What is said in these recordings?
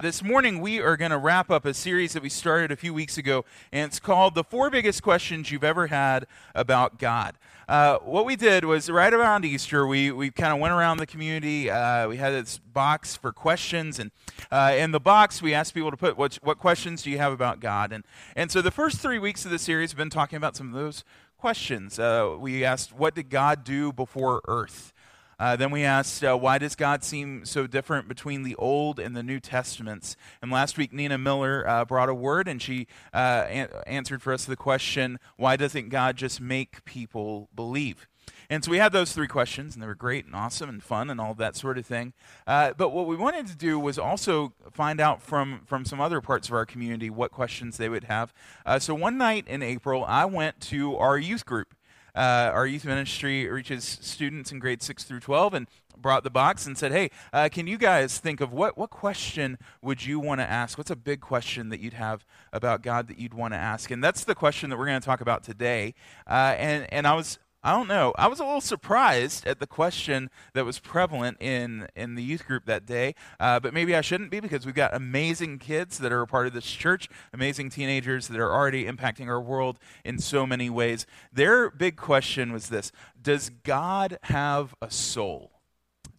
This morning, we are going to wrap up a series that we started a few weeks ago, and it's called The Four Biggest Questions You've Ever Had About God. Uh, what we did was right around Easter, we, we kind of went around the community. Uh, we had this box for questions, and uh, in the box, we asked people to put what, what questions do you have about God. And, and so the first three weeks of the series we've been talking about some of those questions. Uh, we asked, What did God do before earth? Uh, then we asked, uh, why does God seem so different between the Old and the New Testaments? And last week, Nina Miller uh, brought a word and she uh, an- answered for us the question, why doesn't God just make people believe? And so we had those three questions, and they were great and awesome and fun and all that sort of thing. Uh, but what we wanted to do was also find out from, from some other parts of our community what questions they would have. Uh, so one night in April, I went to our youth group. Uh, our youth ministry reaches students in grades 6 through 12 and brought the box and said, Hey, uh, can you guys think of what, what question would you want to ask? What's a big question that you'd have about God that you'd want to ask? And that's the question that we're going to talk about today. Uh, and, and I was I don't know. I was a little surprised at the question that was prevalent in, in the youth group that day, uh, but maybe I shouldn't be because we've got amazing kids that are a part of this church, amazing teenagers that are already impacting our world in so many ways. Their big question was this Does God have a soul?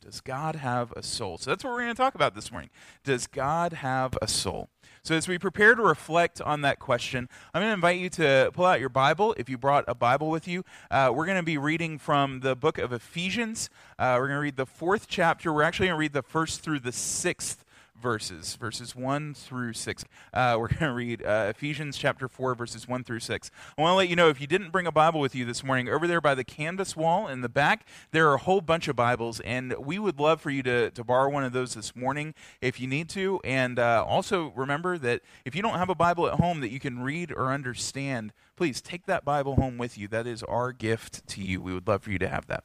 Does God have a soul? So that's what we're going to talk about this morning. Does God have a soul? So, as we prepare to reflect on that question, I'm going to invite you to pull out your Bible. If you brought a Bible with you, uh, we're going to be reading from the book of Ephesians. Uh, we're going to read the fourth chapter. We're actually going to read the first through the sixth verses, verses 1 through 6. Uh, we're going to read uh, Ephesians chapter 4, verses 1 through 6. I want to let you know if you didn't bring a Bible with you this morning, over there by the canvas wall in the back, there are a whole bunch of Bibles, and we would love for you to, to borrow one of those this morning if you need to. And uh, also remember that if you don't have a Bible at home that you can read or understand, please take that Bible home with you. That is our gift to you. We would love for you to have that.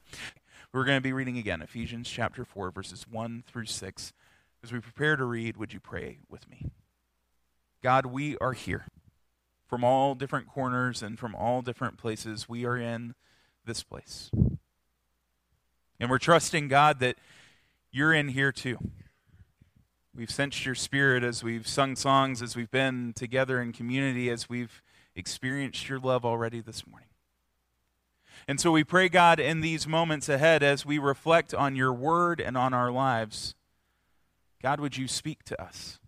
We're going to be reading again Ephesians chapter 4, verses 1 through 6. As we prepare to read, would you pray with me? God, we are here from all different corners and from all different places. We are in this place. And we're trusting, God, that you're in here too. We've sensed your spirit as we've sung songs, as we've been together in community, as we've experienced your love already this morning. And so we pray, God, in these moments ahead, as we reflect on your word and on our lives, God, would you speak to us?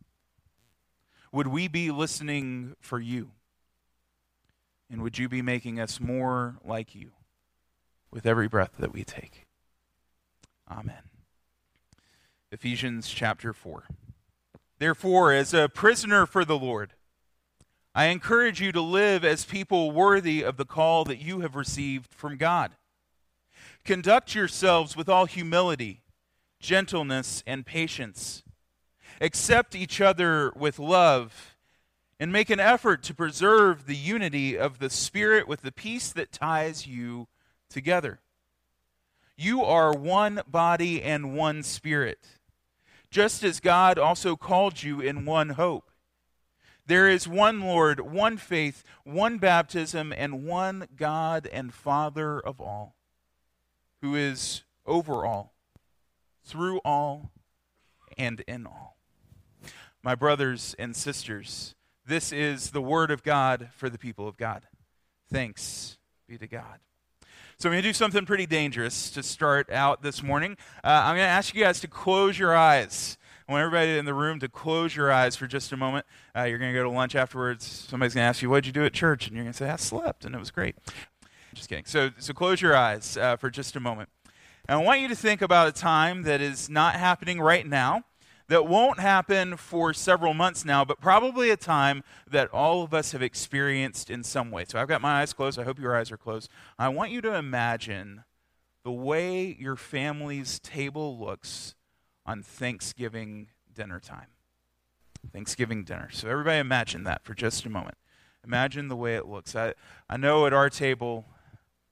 Would we be listening for you? And would you be making us more like you with every breath that we take? Amen. Ephesians chapter 4. Therefore, as a prisoner for the Lord, I encourage you to live as people worthy of the call that you have received from God. Conduct yourselves with all humility, gentleness, and patience accept each other with love, and make an effort to preserve the unity of the Spirit with the peace that ties you together. You are one body and one Spirit, just as God also called you in one hope. There is one Lord, one faith, one baptism, and one God and Father of all, who is over all, through all, and in all my brothers and sisters. This is the word of God for the people of God. Thanks be to God. So I'm going to do something pretty dangerous to start out this morning. Uh, I'm going to ask you guys to close your eyes. I want everybody in the room to close your eyes for just a moment. Uh, you're going to go to lunch afterwards. Somebody's going to ask you, What did you do at church? And you're going to say, I slept, and it was great. Just kidding. So, so close your eyes uh, for just a moment. And I want you to think about a time that is not happening right now that won't happen for several months now, but probably a time that all of us have experienced in some way. So I've got my eyes closed. I hope your eyes are closed. I want you to imagine the way your family's table looks on Thanksgiving dinner time. Thanksgiving dinner. So everybody imagine that for just a moment. Imagine the way it looks. I, I know at our table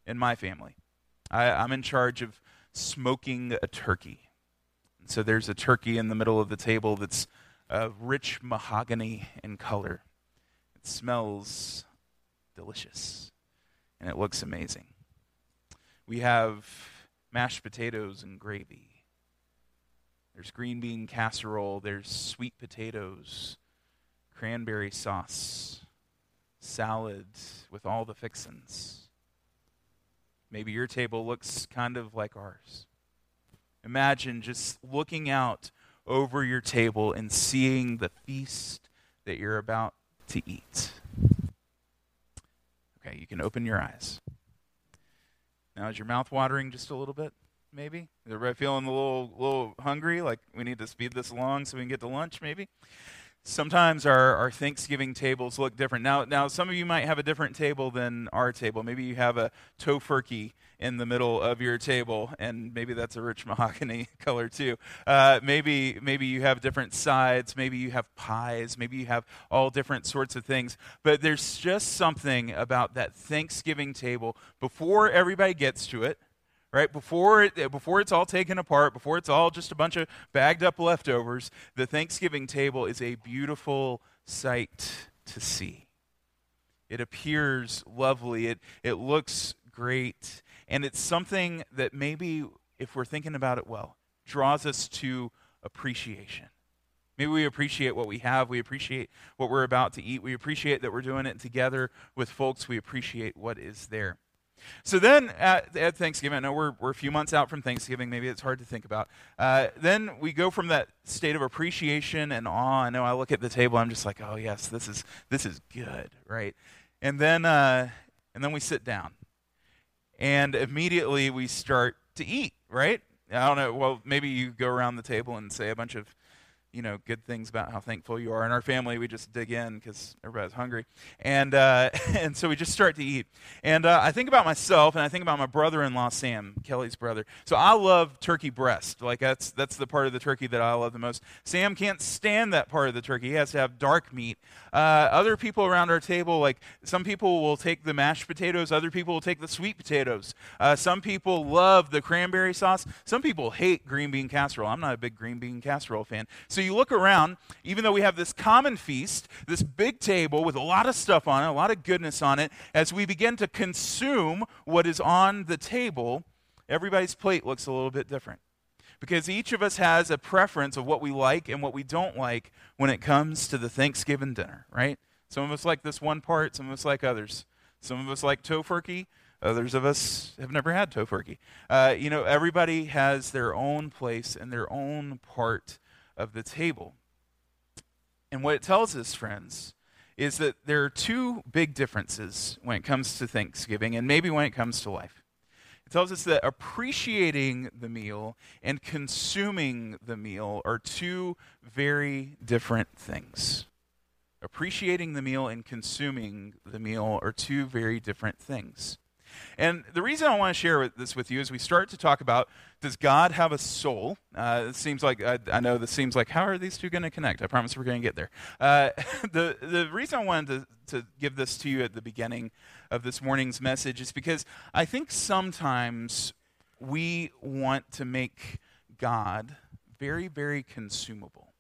in my family, I, I'm in charge of smoking a turkey. So there's a turkey in the middle of the table that's uh, rich mahogany in color. It smells delicious and it looks amazing. We have mashed potatoes and gravy. there's green bean casserole, there's sweet potatoes, cranberry sauce, salad with all the fixins. Maybe your table looks kind of like ours. Imagine just looking out over your table and seeing the feast that you're about to eat. Okay, you can open your eyes. Now, is your mouth watering just a little bit? Maybe. Is everybody feeling a little, little hungry? Like we need to speed this along so we can get to lunch? Maybe. Sometimes our, our Thanksgiving tables look different. Now, now some of you might have a different table than our table. Maybe you have a tofurkey in the middle of your table, and maybe that's a rich mahogany color too. Uh, maybe maybe you have different sides. Maybe you have pies. Maybe you have all different sorts of things. But there's just something about that Thanksgiving table before everybody gets to it right? Before, it, eh, before it's all taken apart, before it's all just a bunch of bagged up leftovers, the Thanksgiving table is a beautiful sight to see. It appears lovely, it, it looks great, and it's something that maybe, if we're thinking about it well, draws us to appreciation. Maybe we appreciate what we have. We appreciate what we're about to eat. We appreciate that we're doing it together with folks. We appreciate what is there. So then at, at, Thanksgiving, I know we're, we're a few months out from Thanksgiving, maybe it's hard to think about. Uh, then we go from that state of appreciation and awe. I know I look at the table, I'm just like, oh, yes, this is, this is good, right? And then, uh, and then we sit down. And immediately we start to eat, right? I don't know. Well, maybe you go around the table and say a bunch of you know good things about how thankful you are. In our family, we just dig in because everybody's hungry, and uh, and so we just start to eat. And uh, I think about myself, and I think about my brother-in-law Sam, Kelly's brother. So I love turkey breast. Like that's that's the part of the turkey that I love the most. Sam can't stand that part of the turkey. He has to have dark meat. Uh, other people around our table, like some people will take the mashed potatoes, other people will take the sweet potatoes. Uh, some people love the cranberry sauce. Some people hate green bean casserole. I'm not a big green bean casserole fan. So you look around, even though we have this common feast, this big table with a lot of stuff on it, a lot of goodness on it, as we begin to consume what is on the table, everybody's plate looks a little bit different. Because each of us has a preference of what we like and what we don't like when it comes to the Thanksgiving dinner, right? Some of us like this one part, some of us like others. Some of us like tofurkey, Others of us have never had tofurkey. Uh, you know, everybody has their own place and their own part of the table. And what it tells us, friends, is that there are two big differences when it comes to Thanksgiving and maybe when it comes to life. It tells us that appreciating the meal and consuming the meal are two very different things. Appreciating the meal and consuming the meal are two very different things. And the reason I want to share this with you is we start to talk about does God have a soul? Uh, it seems like, I, I, know this seems like, how are these two going to connect? I promise we're going to get there. Uh, the, the reason I wanted to, to give this to you at the beginning of this morning's message is because I think sometimes we want to make God very, very consumable.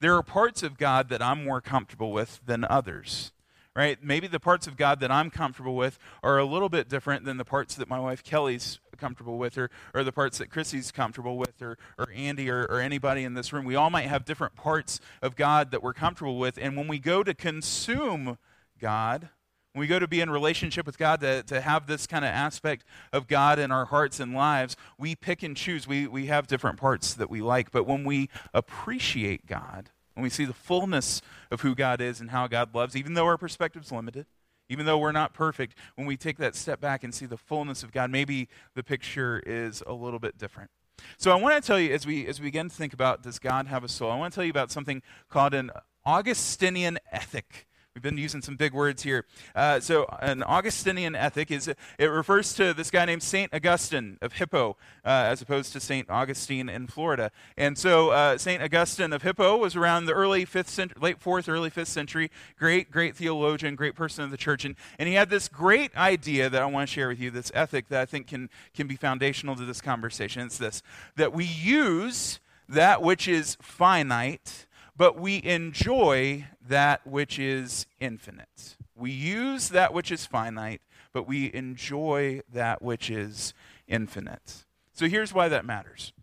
There are parts of God that I'm more comfortable with than others right? Maybe the parts of God that I'm comfortable with are a little bit different than the parts that my wife Kelly's comfortable with, or, or the parts that Chrissy's comfortable with, or, or Andy, or, or anybody in this room. We all might have different parts of God that we're comfortable with. And when we go to consume God, when we go to be in relationship with God, to, to have this kind of aspect of God in our hearts and lives, we pick and choose. We, we have different parts that we like. But when we appreciate God, when we see the fullness of who God is and how God loves, even though our perspective is limited, even though we're not perfect, when we take that step back and see the fullness of God, maybe the picture is a little bit different. So I want to tell you, as we as we begin to think about does God have a soul, I want to tell you about something called an Augustinian ethic. We've been using some big words here. Uh, so, an Augustinian ethic is it refers to this guy named Saint Augustine of Hippo, uh, as opposed to Saint Augustine in Florida. And so, uh, Saint Augustine of Hippo was around the early fifth century, late fourth, early fifth century. Great, great theologian, great person of the church, and, and he had this great idea that I want to share with you. This ethic that I think can can be foundational to this conversation. It's this: that we use that which is finite but we enjoy that which is infinite. We use that which is finite, but we enjoy that which is infinite. So here's why that matters.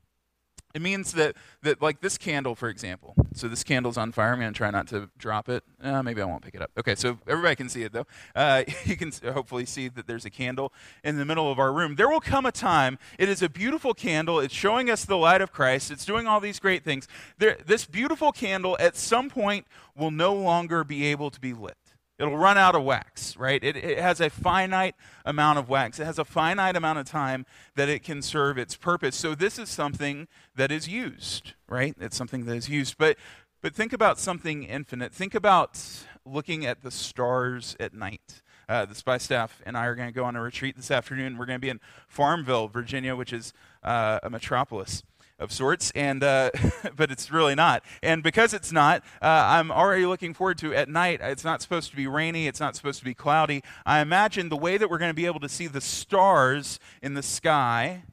It means that, that, like this candle, for example. So this candle's on fire. I'm going to try not to drop it. Uh, maybe I won't pick it up. Okay, so everybody can see it, though. Uh, you can hopefully see that there's a candle in the middle of our room. There will come a time, it is a beautiful candle. It's showing us the light of Christ. It's doing all these great things. There, this beautiful candle, at some point, will no longer be able to be lit. It'll run out of wax, right? It, it, has a finite amount of wax. It has a finite amount of time that it can serve its purpose. So this is something that is used, right? It's something that is used. But but think about something infinite. Think about looking at the stars at night. Uh, the spy staff and I are going to go on a retreat this afternoon. We're going to be in Farmville, Virginia, which is uh, a metropolis of sorts, and uh, but it's really not. And because it's not, uh, I'm already looking forward to at night. It's not supposed to be rainy. It's not supposed to be cloudy. I imagine the way that we're going to be able to see the stars in the sky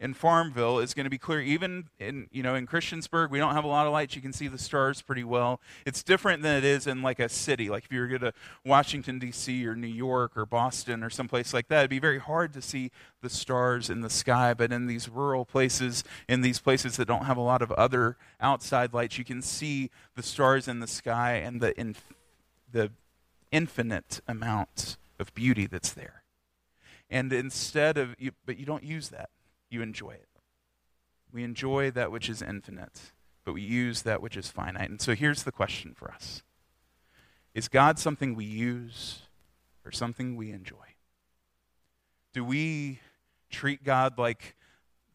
in Farmville is going to be clear. Even in you know in Christiansburg, we don't have a lot of lights. You can see the stars pretty well. It's different than it is in like a city. Like if you were to go to Washington D.C. or New York or Boston or someplace like that, it'd be very hard to see the stars in the sky. But in these rural places, in these places that don't have a lot of other outside lights, you can see the stars in the sky and the inf- the infinite amount of beauty that's there. And instead of, you, but you don't use that you enjoy it. We enjoy that which is infinite, but we use that which is finite. And so here's the question for us Is God something we use or something we enjoy? Do we treat God like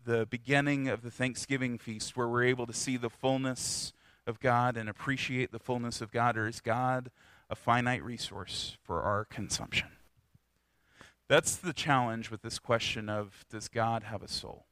the beginning of the Thanksgiving feast where we're able to see the fullness of God and appreciate the fullness of God, or is God a finite resource for our consumption? That's the challenge with this question of does God have a soul?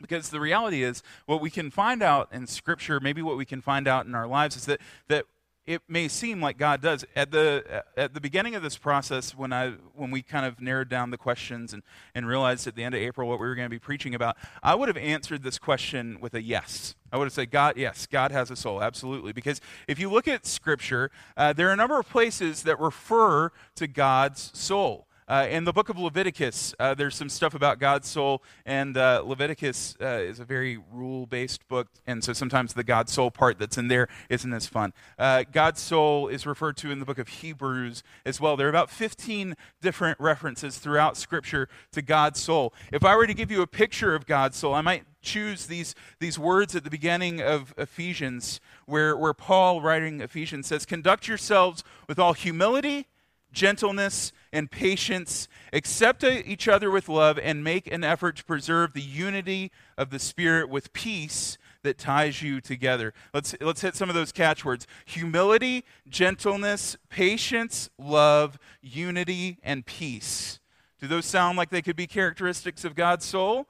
Because the reality is, what we can find out in Scripture, maybe what we can find out in our lives, is that, that it may seem like God does. At the, at the beginning of this process, when, I, when we kind of narrowed down the questions and, and realized at the end of April what we were going to be preaching about, I would have answered this question with a yes. I would have said, God, yes, God has a soul, absolutely. Because if you look at Scripture, uh, there are a number of places that refer to God's soul. Uh, in the book of Leviticus, uh, there's some stuff about God's soul, and uh, Leviticus uh, is a very rule based book, and so sometimes the God's soul part that's in there isn't as fun. Uh, God's soul is referred to in the book of Hebrews as well. There are about 15 different references throughout Scripture to God's soul. If I were to give you a picture of God's soul, I might choose these, these words at the beginning of Ephesians, where, where Paul, writing Ephesians, says, Conduct yourselves with all humility gentleness, and patience. Accept each other with love and make an effort to preserve the unity of the Spirit with peace that ties you together. Let's, let's hit some of those catchwords humility, gentleness, patience, love, unity, and peace. Do those sound like they could be characteristics of God's soul?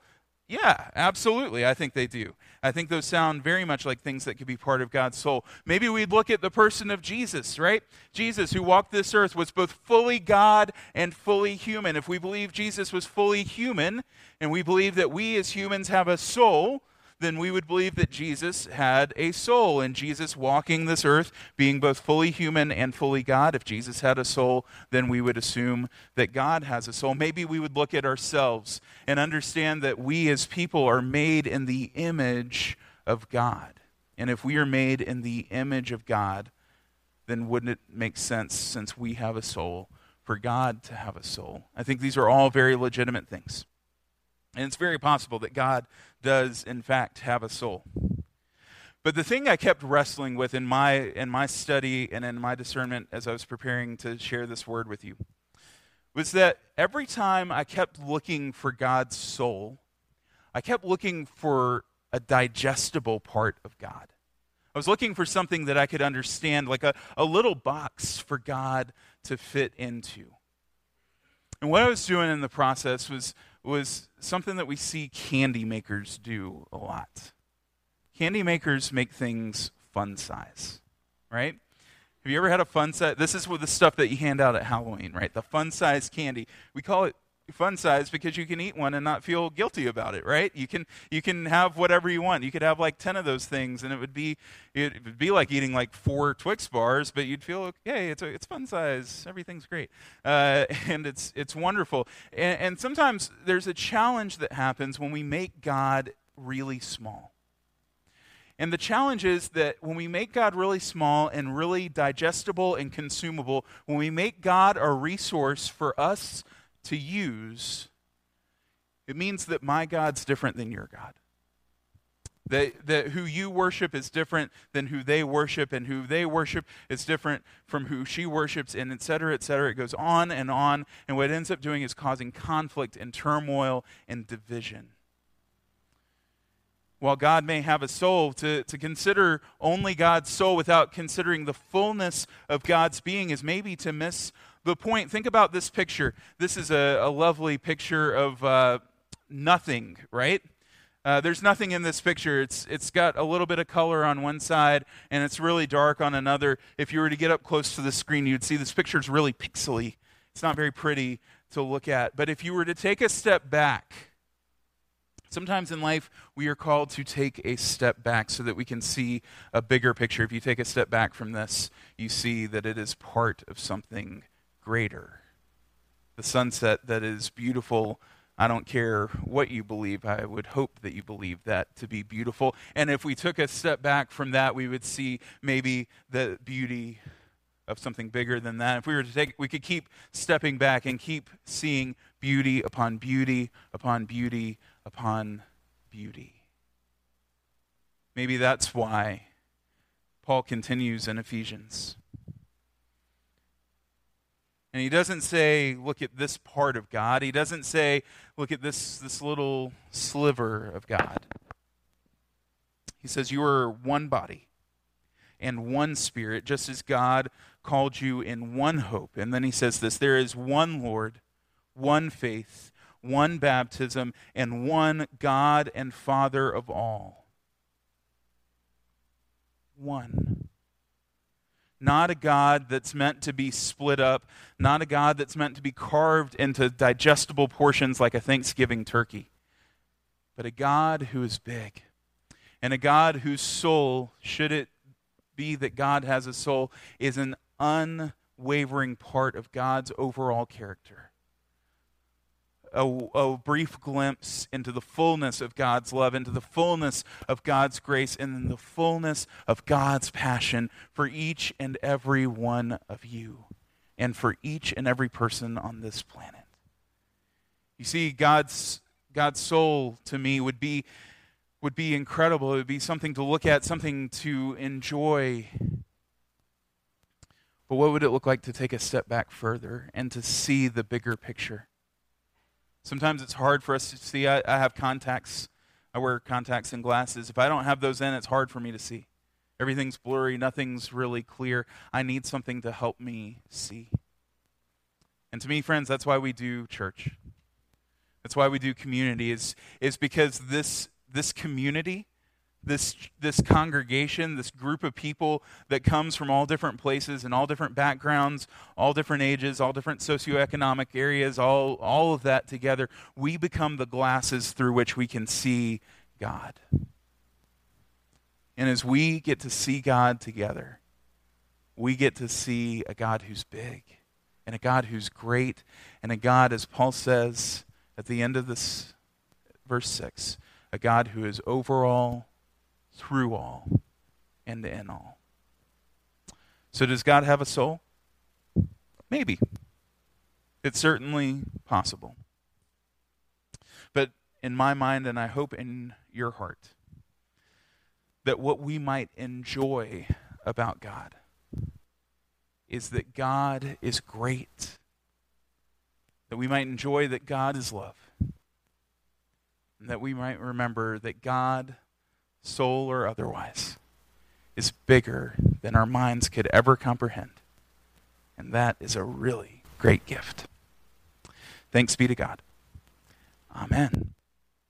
Yeah, absolutely. I think they do. I think those sound very much like things that could be part of God's soul. Maybe we'd look at the person of Jesus, right? Jesus, who walked this earth, was both fully God and fully human. If we believe Jesus was fully human, and we believe that we as humans have a soul, then we would believe that Jesus had a soul. And Jesus walking this earth, being both fully human and fully God, if Jesus had a soul, then we would assume that God has a soul. Maybe we would look at ourselves and understand that we as people are made in the image of God. And if we are made in the image of God, then wouldn't it make sense, since we have a soul, for God to have a soul? I think these are all very legitimate things. And it's very possible that God does, in fact, have a soul. But the thing I kept wrestling with in my, in my study and in my discernment as I was preparing to share this word with you was that every time I kept looking for God's soul, I kept looking for a digestible part of God. I was looking for something that I could understand, like a, a little box for God to fit into. And what I was doing in the process was was something that we see candy makers do a lot. Candy makers make things fun size, right? Have you ever had a fun size? This is the stuff that you hand out at Halloween, right? The fun size candy. We call it fun size because you can eat one and not feel guilty about it, right? You can you can have whatever you want. You could have like ten of those things, and it would be it would be like eating like four Twix bars, but you'd feel hey, it's a, it's fun size. Everything's great, uh, and it's it's wonderful. And, and sometimes there's a challenge that happens when we make God really small. And the challenge is that when we make God really small and really digestible and consumable, when we make God a resource for us to use, it means that my God's different than your God. That, that who you worship is different than who they worship, and who they worship is different from who she worships, and et cetera, et cetera. It goes on and on. And what it ends up doing is causing conflict and turmoil and division. While God may have a soul, to, to consider only God's soul without considering the fullness of God's being is maybe to miss the point. Think about this picture. This is a, a lovely picture of uh, nothing, right? Uh, there's nothing in this picture. It's, it's got a little bit of color on one side and it's really dark on another. If you were to get up close to the screen, you'd see this picture is really pixely. It's not very pretty to look at. But if you were to take a step back, sometimes in life we are called to take a step back so that we can see a bigger picture. If you take a step back from this, you see that it is part of something greater. The sunset that is beautiful I don't care what you believe. I would hope that you believe that to be beautiful. And if we took a step back from that, we would see maybe the beauty of something bigger than that. If we were to take, we could keep stepping back and keep seeing beauty upon beauty upon beauty upon beauty. Maybe that's why Paul continues in Ephesians. And he doesn't say, look at this part of God. He doesn't say, look at this, this little sliver of God. He says, you are one body and one spirit, just as God called you in one hope. And then he says this there is one Lord, one faith, one baptism, and one God and Father of all. One not a God that's meant to be split up, not a God that's meant to be carved into digestible portions like a Thanksgiving turkey, but a God who is big, and a God whose soul, should it be that God has a soul, is an unwavering part of God's overall character a, a, brief glimpse into the fullness of God's love, into the fullness of God's grace, and the fullness of God's passion for each and every one of you and for each and every person on this planet. You see, God's, God's soul to me would be, would be incredible. It would be something to look at, something to enjoy. But what would it look like to take a step back further and to see the bigger picture? Sometimes it's hard for us to see. I, I have contacts. I wear contacts and glasses. If I don't have those in, it's hard for me to see. Everything's blurry, nothing's really clear. I need something to help me see. And to me, friends, that's why we do church. That's why we do community is is because this this community this this congregation, this group of people that comes from all different places and all different backgrounds, all different ages, all different socioeconomic areas, all all of that together, we become the glasses through which we can see God. And as we get to see God together, we get to see a God who's big and a God who's great and a God as Paul says at the end of this verse 6, a God who is overall through all and in all. So, does God have a soul? Maybe. It's certainly possible. But in my mind, and I hope in your heart, that what we might enjoy about God is that God is great. That we might enjoy that God is love. And that we might remember that God soul or otherwise, is bigger than our minds could ever comprehend. And that is a really great gift. Thanks be to God. Amen.